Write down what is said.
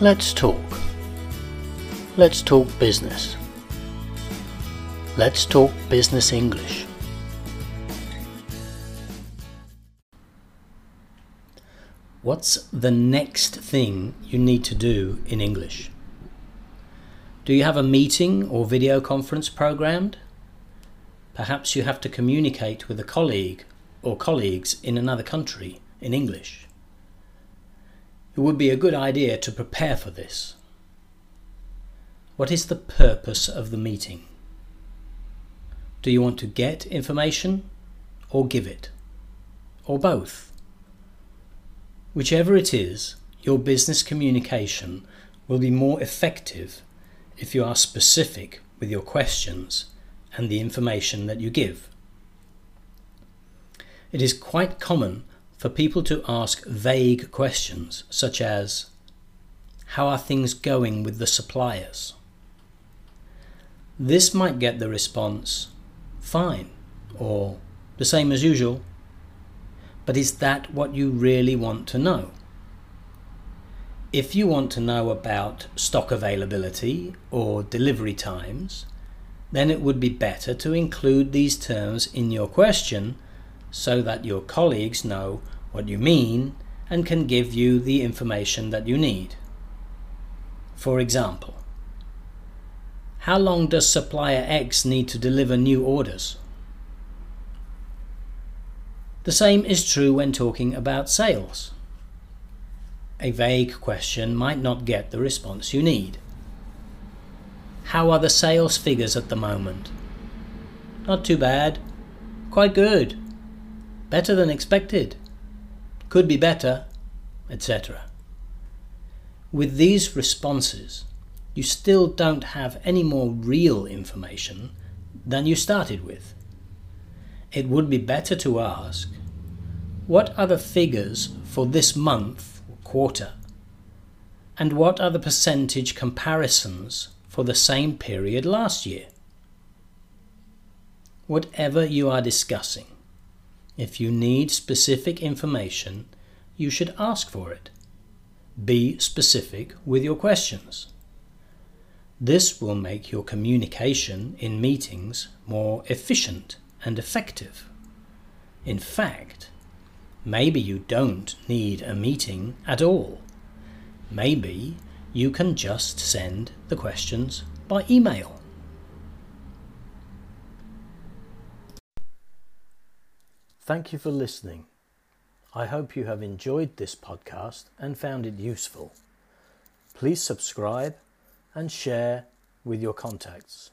Let's talk. Let's talk business. Let's talk business English. What's the next thing you need to do in English? Do you have a meeting or video conference programmed? Perhaps you have to communicate with a colleague or colleagues in another country in English. It would be a good idea to prepare for this. What is the purpose of the meeting? Do you want to get information or give it? Or both? Whichever it is, your business communication will be more effective if you are specific with your questions and the information that you give. It is quite common for people to ask vague questions such as How are things going with the suppliers? This might get the response Fine or the same as usual. But is that what you really want to know? If you want to know about stock availability or delivery times, then it would be better to include these terms in your question so that your colleagues know what you mean and can give you the information that you need. For example, how long does supplier X need to deliver new orders? The same is true when talking about sales. A vague question might not get the response you need. How are the sales figures at the moment? Not too bad. Quite good. Better than expected. Could be better, etc. With these responses, you still don't have any more real information than you started with. It would be better to ask what are the figures for this month or quarter? And what are the percentage comparisons for the same period last year? Whatever you are discussing, if you need specific information, you should ask for it. Be specific with your questions. This will make your communication in meetings more efficient and effective. In fact, maybe you don't need a meeting at all. Maybe you can just send the questions by email. Thank you for listening. I hope you have enjoyed this podcast and found it useful. Please subscribe and share with your contacts.